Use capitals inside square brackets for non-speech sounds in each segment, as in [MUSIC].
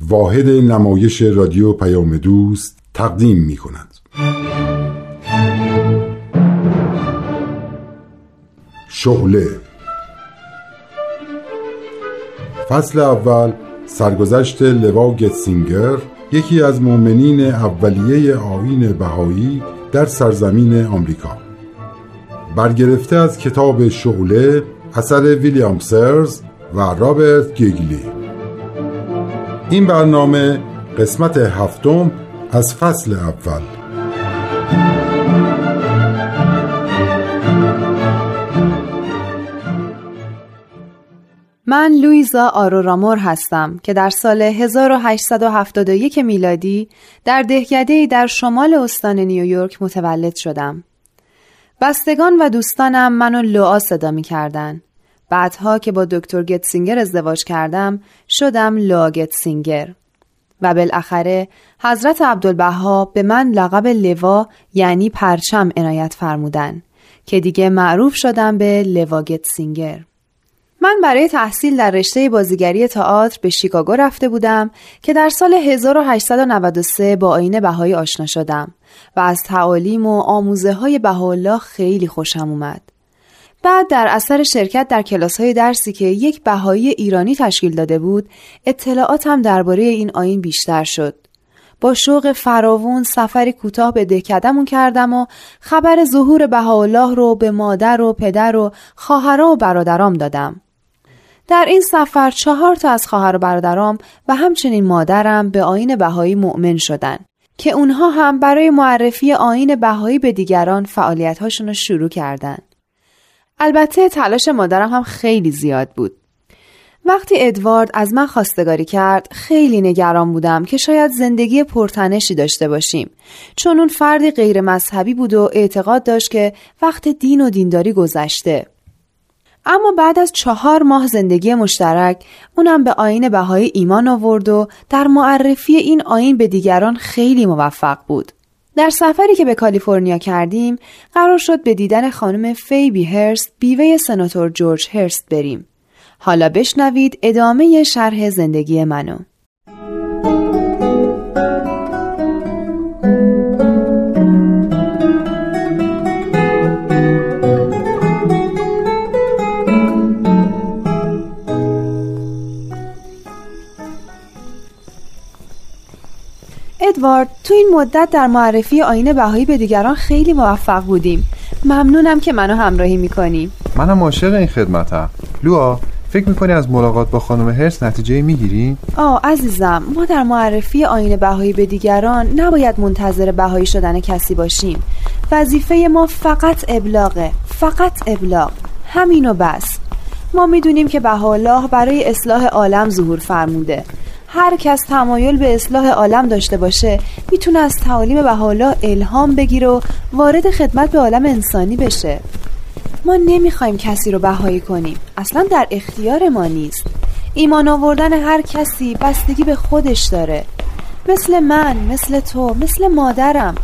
واحد نمایش رادیو پیام دوست تقدیم می کند. شعله فصل اول سرگذشت لوا گتسینگر یکی از مؤمنین اولیه آیین بهایی در سرزمین آمریکا. برگرفته از کتاب شعله اثر ویلیام سرز و رابرت گیگلی. این برنامه قسمت هفتم از فصل اول من لویزا آرورامور هستم که در سال 1871 میلادی در دهکده در شمال استان نیویورک متولد شدم. بستگان و دوستانم منو لوآ صدا می کردن. بعدها که با دکتر گتسینگر ازدواج کردم شدم لوا گتسینگر و بالاخره حضرت عبدالبها به من لقب لوا یعنی پرچم عنایت فرمودن که دیگه معروف شدم به لوا گتسینگر من برای تحصیل در رشته بازیگری تئاتر به شیکاگو رفته بودم که در سال 1893 با آین بهایی آشنا شدم و از تعالیم و آموزه های بهاءالله خیلی خوشم اومد. بعد در اثر شرکت در کلاس های درسی که یک بهایی ایرانی تشکیل داده بود اطلاعاتم درباره این آین بیشتر شد. با شوق فراوون سفری کوتاه به دهکدمون کردم و خبر ظهور بهاءالله رو به مادر و پدر و خواهرها و برادرام دادم. در این سفر چهار تا از خواهر و برادرام و همچنین مادرم به آین بهایی مؤمن شدند که اونها هم برای معرفی آین بهایی به دیگران فعالیت‌هاشون رو شروع کردند. البته تلاش مادرم هم خیلی زیاد بود. وقتی ادوارد از من خواستگاری کرد خیلی نگران بودم که شاید زندگی پرتنشی داشته باشیم چون اون فردی غیر مذهبی بود و اعتقاد داشت که وقت دین و دینداری گذشته اما بعد از چهار ماه زندگی مشترک اونم به آین بهایی ایمان آورد و در معرفی این آین به دیگران خیلی موفق بود. در سفری که به کالیفرنیا کردیم قرار شد به دیدن خانم فیبی هرست بیوه سناتور جورج هرست بریم. حالا بشنوید ادامه شرح زندگی منو. ادوارد تو این مدت در معرفی آین بهایی به دیگران خیلی موفق بودیم. ممنونم که منو همراهی می‌کنی. منم عاشق این خدمتم. لوا فکر می‌کنی از ملاقات با خانم هرس نتیجه می‌گیری؟ آه عزیزم ما در معرفی آین بهایی به دیگران نباید منتظر بهایی شدن کسی باشیم. وظیفه ما فقط ابلاغه فقط ابلاغ. همین و بس. ما می‌دونیم که بهاءالله برای اصلاح عالم ظهور فرموده. هر کس تمایل به اصلاح عالم داشته باشه می‌تونه از تعالیم بهاءالله الهام بگیره و وارد خدمت به عالم انسانی بشه. ما نمی‌خوایم کسی رو بهایی کنیم. اصلا در اختیار ما نیست. ایمان آوردن هر کسی بستگی به خودش داره. مثل من مثل تو مثل مادرم.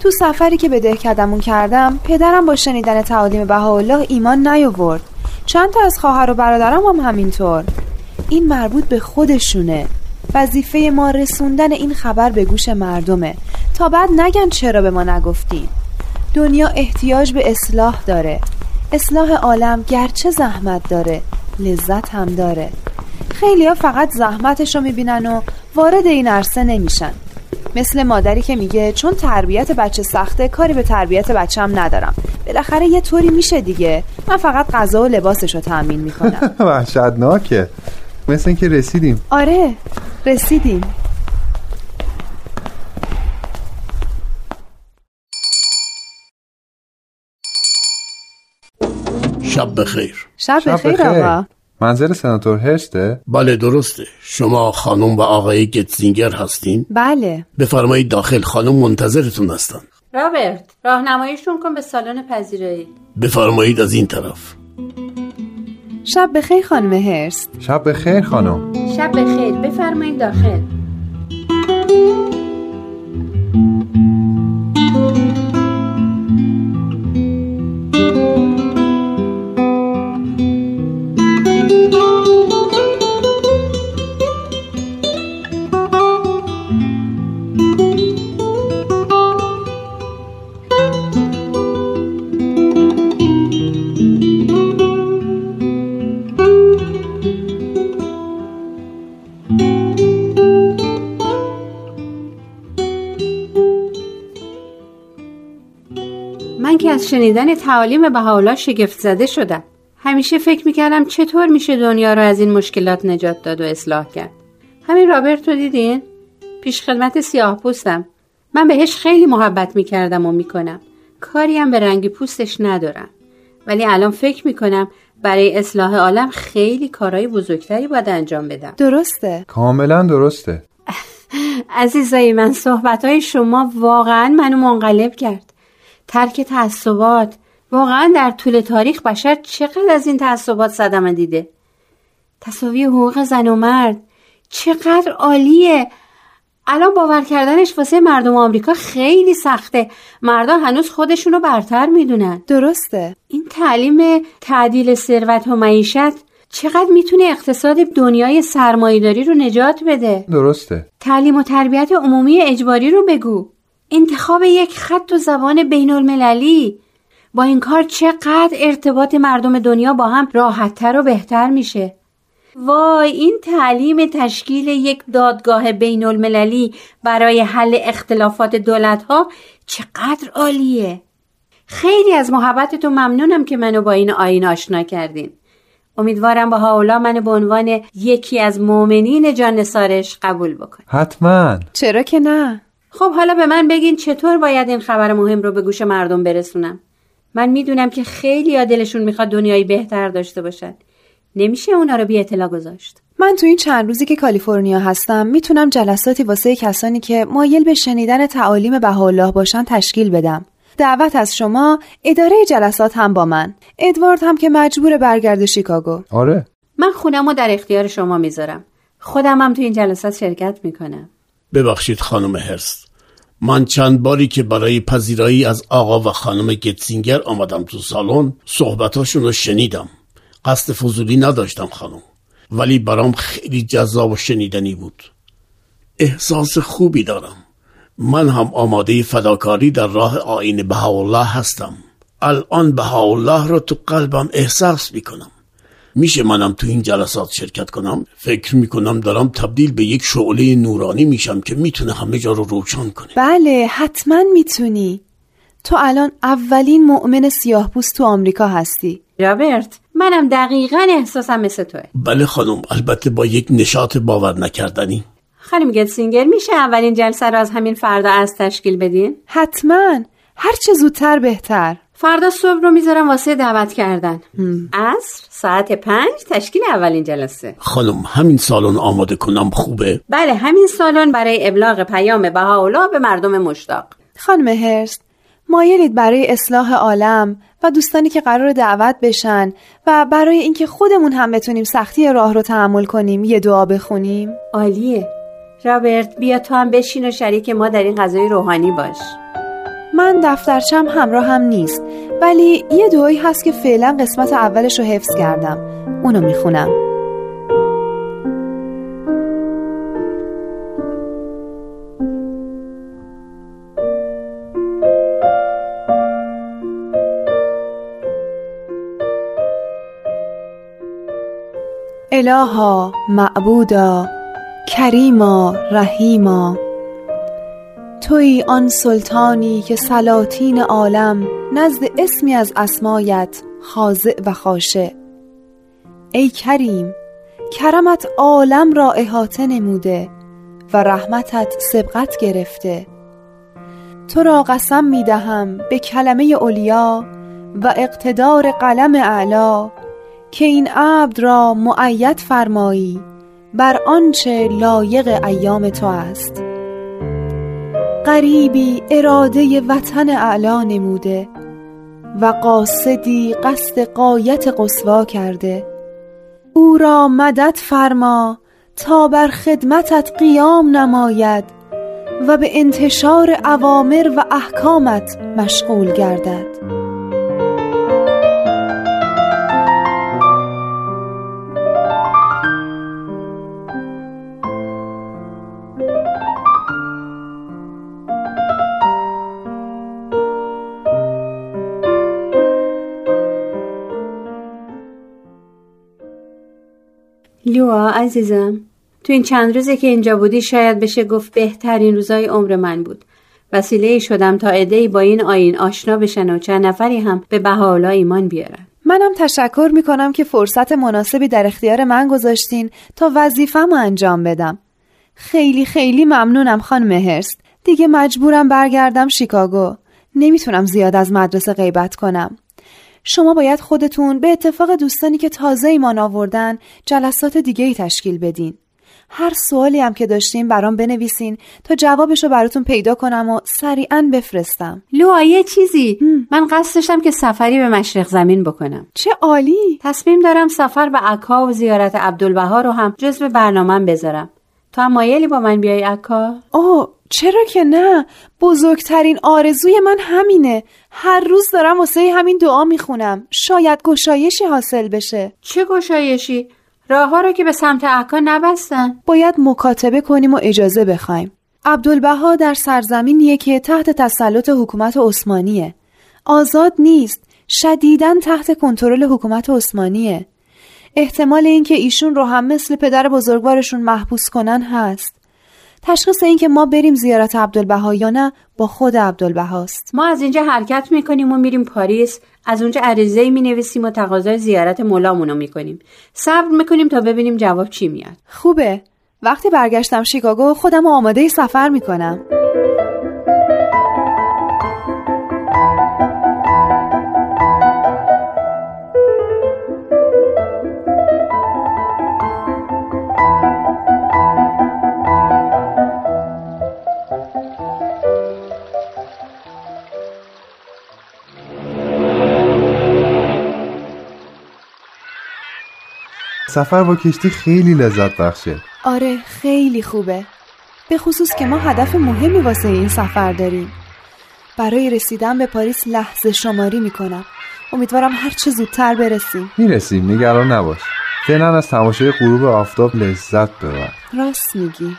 تو سفری که به دهکدمون کردم پدرم با شنیدن تعالیم بهاءالله ایمان نیاورد. چند تا از خواهر و برادرم هم همینطور. این مربوط به خودشونه. وظیفه ما رسوندن این خبر به گوش مردمه. تا بعد نگن چرا به ما نگفتین دنیا احتیاج به اصلاح داره. اصلاح عالم گرچه زحمت داره لذت هم داره. خیلی ها فقط زحمتش رو می‌بینن و وارد این عرصه نمیشن. مثل مادری که میگه چون تربیت بچه سخته کاری به تربیت بچه هم ندارم. بالاخره یه طوری میشه دیگه. من فقط غذا و لباسش رو تأمین می‌کنم. [LAUGHS] وحشتناکه. مثل اینکه رسیدیم. آره رسیدیم. شب بخیر. شب بخیر آقا. منزل سناتور هرسته؟ بله درسته. شما خانم و آقای گتزینگر هستین؟ بله. بفرمایید داخل خانم منتظرتون هستن. رابرت راهنماییشون کن به سالن پذیرایی. بفرمایید از این طرف. شب بخیر خانم هرست شب بخیر خانم. شب بخیر. بفرمایید داخل. از شنیدن تعالیم بهاءالله شگفت زده شدم. همیشه فکر می‌کردم چطور میشه دنیا رو از این مشکلات نجات داد و اصلاح کرد. همین رابرت رو دیدین؟ پیش خدمت سیاه پوستم. من بهش خیلی محبت می‌کردم و می‌کنم. کاری هم به رنگ پوستش ندارم. ولی الان فکر می‌کنم برای اصلاح عالم خیلی کارهای بزرگتری باید انجام بدم. درسته. کاملا درسته. [LAUGHS] عزیزای من صحبت شما واقعا منو منقلب کرد. ترک تعصبات. واقعا در طول تاریخ بشر چقدر از این تعصبات صدمه دیده؟ تصاوی حقوق زن و مرد. چقدر عالیه. الان باور کردنش واسه مردم آمریکا خیلی سخته. مردا هنوز خودشونو برتر می‌دونن. درسته. این تعلیم تعدیل ثروت و معیشت چقدر می‌تونه اقتصاد دنیای سرمایهداری رو نجات بده؟ درسته. تعلیم و تربیت عمومی اجباری رو بگو. انتخاب یک خط و زبان بین المللی با این کار چقدر ارتباط مردم دنیا با هم راحتتر و بهتر میشه. وای این تعلیم تشکیل یک دادگاه بین المللی برای حل اختلافات دولت ها چقدر عالیه. خیلی از محبتتون ممنونم که منو با این آین آشنا کردین. امیدوارم با هاولا منو به عنوان یکی از مؤمنین جان سارش قبول بکن. حتما. چرا که نه؟ خب حالا به من بگین چطور باید این خبر مهم رو به گوش مردم برسونم؟ من می‌دونم که خیلی دلشون می‌خواد دنیایی بهتر داشته باشن. نمیشه اونا رو بی اطلاع گذاشت. من تو این چند روزی که کالیفرنیا هستم می‌تونم جلساتی واسه کسانی که مایل به شنیدن تعالیم بهاءالله باشن تشکیل بدم. دعوت از شما اداره جلسات هم با من. ادوارد هم که مجبور برگرد شیکاگو. آره. من خونم رو در اختیار شما می‌ذارم. خودم هم تو این جلسات شرکت می‌کنم. ببخشید خانم هرست من چند باری که برای پذیرایی از آقا و خانم گتسینگر آمدم تو سالن صحبتاشون رو شنیدم. قصد فضولی نداشتم خانم ولی برام خیلی جذاب و شنیدنی بود. احساس خوبی دارم. من هم آماده فداکاری در راه آین بهاءالله هستم. الان بهاءالله را تو قلبم احساس می‌کنم. میشه منم تو این جلسات شرکت کنم؟ فکر می‌کنم دارم تبدیل به یک شعله نورانی میشم که می‌تونه همه جا رو روشن کنه. بله حتما می‌تونی. تو الان اولین مؤمن سیاه تو آمریکا هستی. رابرت منم دقیقا احساسم مثل توه. بله خانم البته با یک نشاط باور نکردنی. خانم سینگر میشه اولین جلسه رو از همین فردا از تشکیل بدین؟ حتما. هرچه زودتر بهتر. فردا صبح رو می‌ذارم واسه دعوت کردن. عصر ساعت پنج تشکیل اولین جلسه. خانم همین سالن آماده کنم خوبه؟ بله همین سالن برای ابلاغ پیام بهاءالله به مردم مشتاق. خانم هرست مایلید برای اصلاح عالم و دوستانی که قرار دعوت بشن و برای اینکه خودمون هم بتونیم سختی راه رو تحمل کنیم یه دعا بخونیم. عالیه. رابرت بیا تو هم بشین و شریک ما در این غذای روحانی باش. من دفترچم همراه هم نیست ولی یه دعایی هست که فعلا قسمت اولش رو حفظ کردم. اونو می‌خونم. الها معبودا کریما رحیما. توی آن سلطانی که سلاطین عالم نزد اسمی از اسمایت خاضع و خاشه. ای کریم کرمت عالم را احاطه نموده و رحمتت سبقت گرفته. تو را قسم می دهم به کلمه اولیا و اقتدار قلم اعلا که این عبد را معید فرمایی بر آنچه لایق ایام تو است. غریبی اراده وطن اعلا نموده و قاصدی قصد قایت قصوا کرده. او را مدد فرما تا بر خدمتت قیام نماید و به انتشار اوامر و احکامت مشغول گردد. عزیزم تو این چند روزی که اینجا بودی شاید بشه گفت بهترین روزای عمر من بود. وسیله شدم تا عدهای با این آین آشنا بشن و چند نفری هم به بهاءالله ایمان بیارن. منم تشکر می‌کنم که فرصت مناسبی در اختیار من گذاشتین تا وظیفم انجام بدم. خیلی خیلی ممنونم خانم هرست دیگه مجبورم برگردم شیکاگو. نمی‌تونم زیاد از مدرسه غیبت کنم. شما باید خودتون به اتفاق دوستانی که تازه ایمان آوردن جلسات دیگه ای تشکیل بدین. هر سوالی هم که داشتین برام بنویسین تا جوابش رو براتون پیدا کنم و سریعا بفرستم. لوا یه چیزی؟ من قصد داشتم که سفری به مشرق زمین بکنم. چه عالی! تصمیم دارم سفر به عکا و زیارت عبدالبها رو هم جزو برنامهم بذارم. تو هم مایلی با من بیای عکا؟ اوه چرا که نه؟ بزرگترین آرزوی من همینه. هر روز دارم واسه همین دعا می‌خونم. شاید گشایشی حاصل بشه. چه گشایشی؟ راه ها رو که به سمت عکا نبستن. باید مکاتبه کنیم و اجازه بخوایم. عبدالبها در سرزمینیه که تحت تسلط حکومت عثمانیه. آزاد نیست. شدیداً تحت کنترل حکومت عثمانیه. احتمال اینکه ایشون رو هم مثل پدر بزرگوارشون محبوس کنن هست. تشخیص اینکه ما بریم زیارت عبدالبها یا نه با خود عبدالبهاست ما از اینجا حرکت می‌کنیم و میریم پاریس. از اونجا عریضه می نویسیم و تقاضای زیارت مولامونو می‌کنیم. صبر می‌کنیم تا ببینیم جواب چی میاد. خوبه. وقتی برگشتم شیکاگو خودم آماده سفر می‌کنم. سفر با کشتی خیلی لذت بخشه. آره خیلی خوبه. به خصوص که ما هدف مهمی واسه این سفر داریم. برای رسیدن به پاریس لحظه شماری می‌کنم. امیدوارم هر چه زودتر برسیم. می‌رسیم نگران نباش. فعلا از تماشای غروب آفتاب لذت ببر. راست میگی.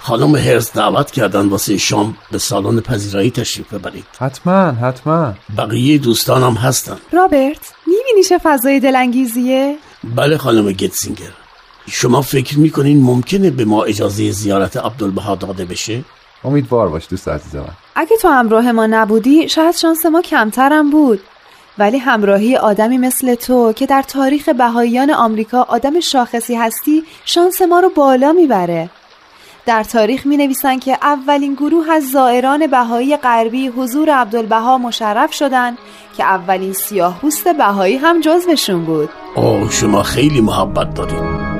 خانم هرز دعوت کردن واسه شام به سالن پذیرایی تشریف ببرید. حتما حتما. بقیه دوستانم هستن. رابرت؟ می‌بینی چه فضای دلانگیزیه؟ بله خانم گتسینگر. شما فکر می‌کنین ممکنه به ما اجازه زیارت عبدالبها داده بشه؟ امیدوار باش دوست عزیز من اگه تو همراه ما نبودی شاید شانس ما کمترم بود. ولی همراهی آدمی مثل تو که در تاریخ بهاییان آمریکا آدم شاخصی هستی شانس ما رو بالا می‌بره. در تاریخ می نویسن که اولین گروه از زائران بهایی غربی حضور عبدالبها مشرف شدند که اولین سیاه بهایی هم جزوشون بود. اوه شما خیلی محبت دارید.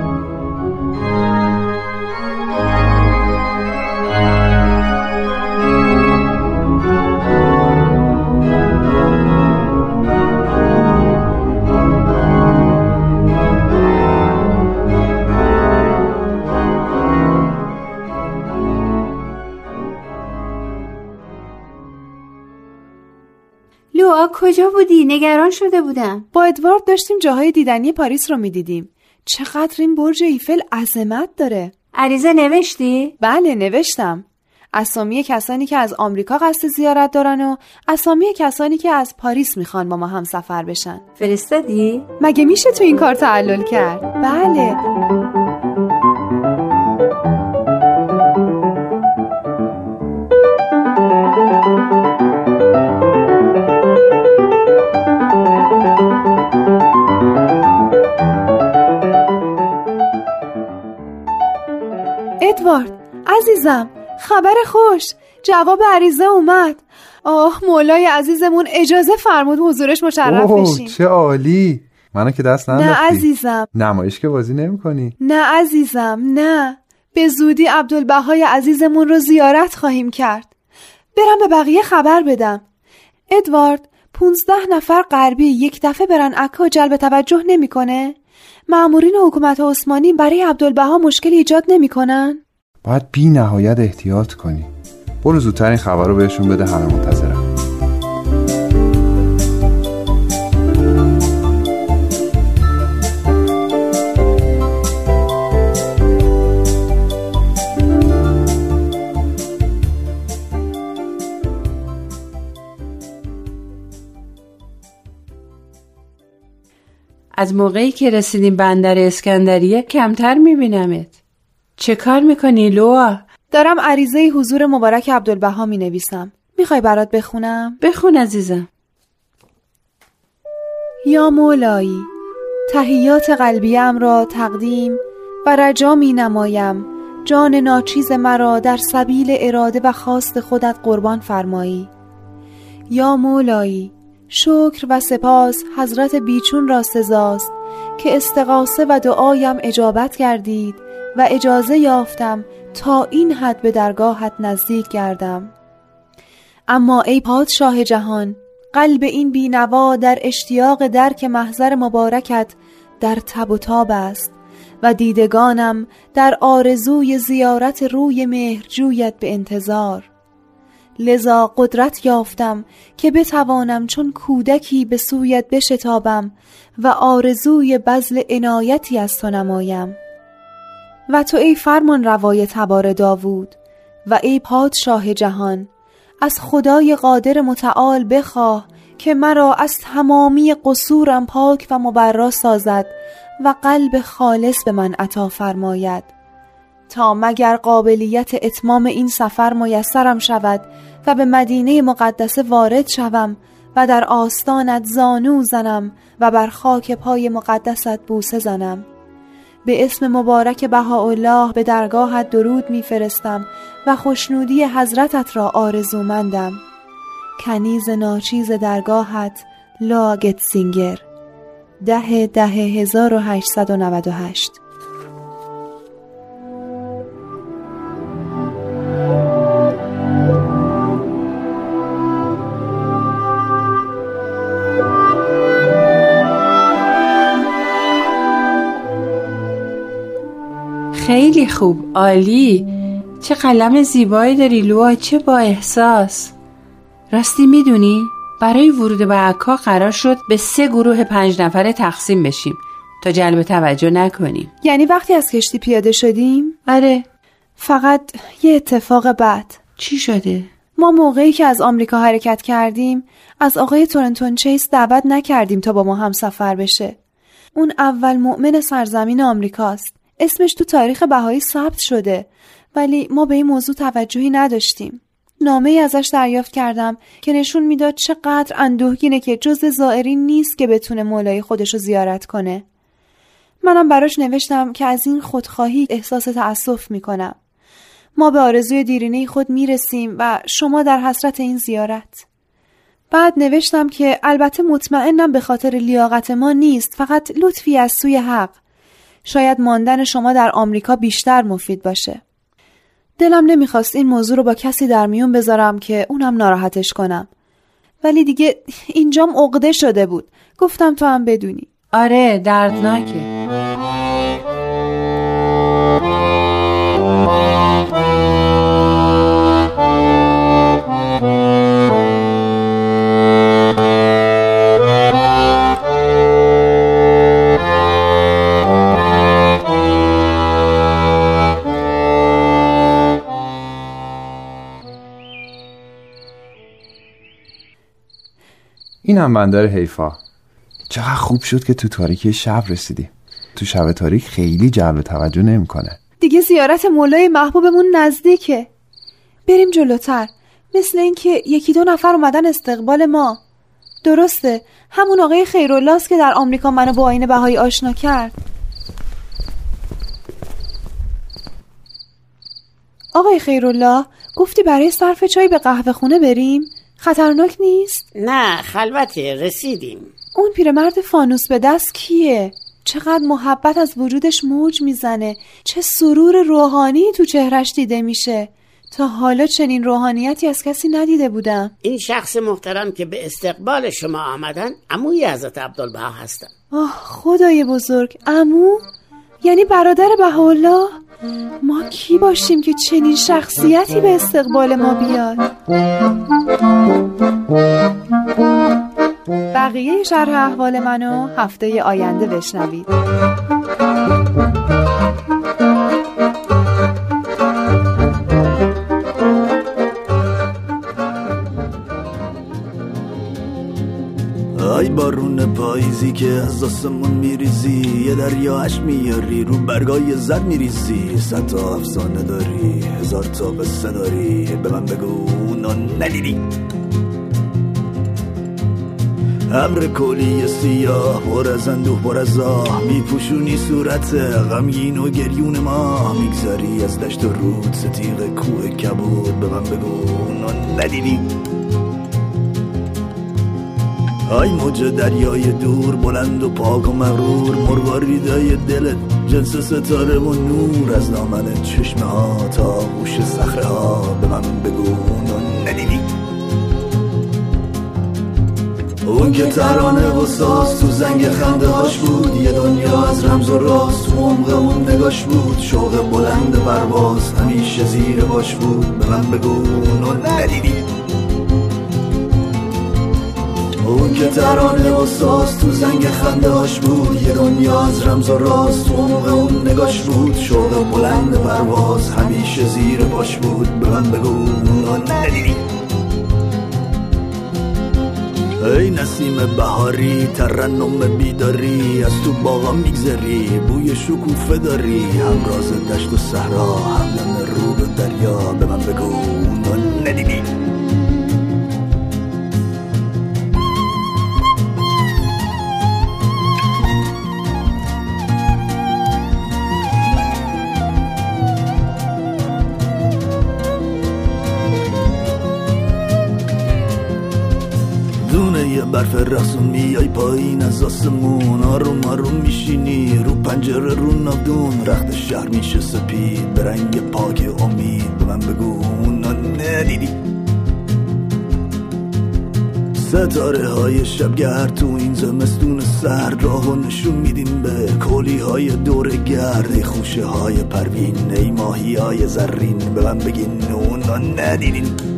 کجا بودی؟ نگران شده بودم با ادوارد داشتیم جاهای دیدنی پاریس رو می‌دیدیم چقدر این برج ایفل عظمت داره عریضه نوشتی؟ بله نوشتم اسامی کسانی که از آمریکا قصد زیارت دارن و اسامی کسانی که از پاریس می‌خوان با ما هم سفر بشن فرستادی؟ مگه میشه تو این کار تعلل کرد؟ بله عزیزم خبر خوش. جواب عریضه اومد. آه مولای عزیزمون اجازه فرمود حضورش مشرف اوه بشیم. چه عالی. منو که دست نه عزیزم. نمایش که بازی نمی کنی نه عزیزم نه. به زودی عبدالبهای عزیزمون رو زیارت خواهیم کرد. برم به بقیه خبر بدم. ادوارد پونزده نفر غربی یک دفعه برن عکا جلب توجه نمی‌کنه؟ مأمورین حکومت عثمانی برای عبدالبها مشکل ایجاد نمی‌کنن؟ باید بی نهایت احتیاط کنی. برو زودتر این خبر رو بهشون بده همه منتظرم از موقعی که رسیدیم بندر اسکندریه کمتر میبینمت. چه کار می‌کنی لوا؟ دارم عریضه حضور مبارک عبدالبها می نویسم می‌خوای برات بخونم؟ بخون عزیزم. یا مولایی تهیات قلبیم را تقدیم و رجا می نمایم جان ناچیز مرا در سبیل اراده و خواست خودت قربان فرمایی. یا مولایی شکر و سپاس حضرت بیچون را سزاست که استقاسه و دعایم اجابت کردید. و اجازه یافتم تا این حد به درگاهت نزدیک گردم. اما ای پادشاه جهان قلب این بینوا در اشتیاق درک محضر مبارکت در تب و تاب است و دیدگانم در آرزوی زیارت روی مهرجویت به انتظار. لذا قدرت یافتم که بتوانم چون کودکی به سویت بشتابم و آرزوی بزل عنایتی از تو نمایم. و تو ای فرمان روای تبار داوود و ای پادشاه جهان از خدای قادر متعال بخواه که مرا از تمامی قصورم پاک و مبرا سازد و قلب خالص به من عطا فرماید. تا مگر قابلیت اتمام این سفر میسرم شود و به مدینه مقدسه وارد شوم و در آستانت زانو زنم و بر خاک پای مقدست بوسه زنم؟ به اسم مبارک بهاءالله به درگاهت درود میفرستم و خوشنودی حضرتت را آرزومندم. کنیز ناچیز درگاهت لاگت سینگر. ده ده 1898 خیلی خوب عالی. چه قلم زیبایی داری لوا چه با احساس. راستی می‌دونی برای ورود به عکا قرار شد به سه گروه پنج نفره تقسیم بشیم تا جلب توجه نکنیم. یعنی وقتی از کشتی پیاده شدیم؟ آره. فقط یه اتفاق بد. چی شده؟ ما موقعی که از آمریکا حرکت کردیم از آقای تورنتون چیس دعوت نکردیم تا با ما هم سفر بشه. اون اول مؤمن سرزمین آمریکاست. اسمش تو تاریخ بهایی ثبت شده ولی ما به این موضوع توجهی نداشتیم. نامه ای ازش دریافت کردم که نشون می‌داد چقدر اندوهگینه که جز زائرین نیست که بتونه مولای خودش رو زیارت کنه. منم براش نوشتم که از این خودخواهی احساس تأسف می‌کنم. ما به آرزوی دیرینه خود می‌رسیم و شما در حسرت این زیارت. بعد نوشتم که البته مطمئنم به خاطر لیاقت ما نیست فقط لطفی از سوی حق. شاید ماندن شما در آمریکا بیشتر مفید باشه. دلم نمی‌خواست این موضوع رو با کسی در میون بذارم که اونم ناراحتش کنم. ولی دیگه اینجام عقده شده بود. گفتم تو هم بدونی. آره دردناکه. اینم بندر حیفا. چقدر خوب شد که تو تاریکی شب رسیدیم تو شب تاریک خیلی جلب توجه نمی‌کنه. دیگه زیارت مولای محبوبمون نزدیکه. بریم جلوتر. مثل اینکه یکی دو نفر اومدن استقبال ما. درسته همون آقای خیرالله که در آمریکا منو با آین بهایی آشنا کرد. آقای خیرالله گفتی برای صرف چای به قهوه خونه بریم؟ خطرناک نیست؟ نه خلوته رسیدیم. اون پیرمرد فانوس به دست کیه؟ چقدر محبت از وجودش موج می‌زنه. چه سرور روحانی تو چهرش دیده میشه. تا حالا چنین روحانیتی از کسی ندیده بودم. این شخص محترم که به استقبال شما آمدن عموی حضرت عبدالبها هستن. آه خدای بزرگ. امو یعنی برادر بهاءالله؟ ما کی باشیم که چنین شخصیتی به استقبال ما بیاد؟ بقیه شرح احوال منو هفته آینده بشنوید. ای بارون پای پاییزی که از آسمون میریزی یه دریاش میاری رو برگای زد میریزی. صد تا افسانه داری هزار تا قصه داری. به من بگو اونو ندیدی. ابر کلی سیاه پر از اندوه پر از آه. میپوشونی صورت غمگین و گریون ما. می‌گذاری از دشت و رود ستیق کوه کبود. به من بگو اونو ندیدی. ای موج دریای دور بلند و پاک و مغرور مرواریدای دلت جنس ستاره و نور از دامن چشمه ها تا گوش صخره ها به من بگو. اونو ندیدی اون که ترانه و ساز تو زنگ خنده هاش بود یه دنیا از رمز و راست تو عمق اون نگاش بود. شوق بلند پرواز همیشه زیر باش بود به من بگو. اونو ندیدی اون که ترانه و ساز تو زنگ خنده هاش بود. یه دنیا از رمز و راز تو عمق اون نگاش بود. شوق بلند پرواز همیشه زیر باش بود. به من بگو اونو ندیدی. ای نسیم بهاری ترنم بیداری از تو باغا میگذری بوی شکوفه داری. همراز دشت و صحرا همدم رود و دریا. به من بگو اونو ندیدی. برف رقصون میای پایین از آسمون آروم آروم میشینی رو پنجره رو نادون. رخت شهر میشه سپید به رنگ پاک امید. به من بگو اونو ندیدی ستاره های شبگرد تو این زمستون سر راه و نشون میدیم به کلی های دور گرد. ای خوشه های پروین ای ماهی های زرین. به من بگین اونو ندیدین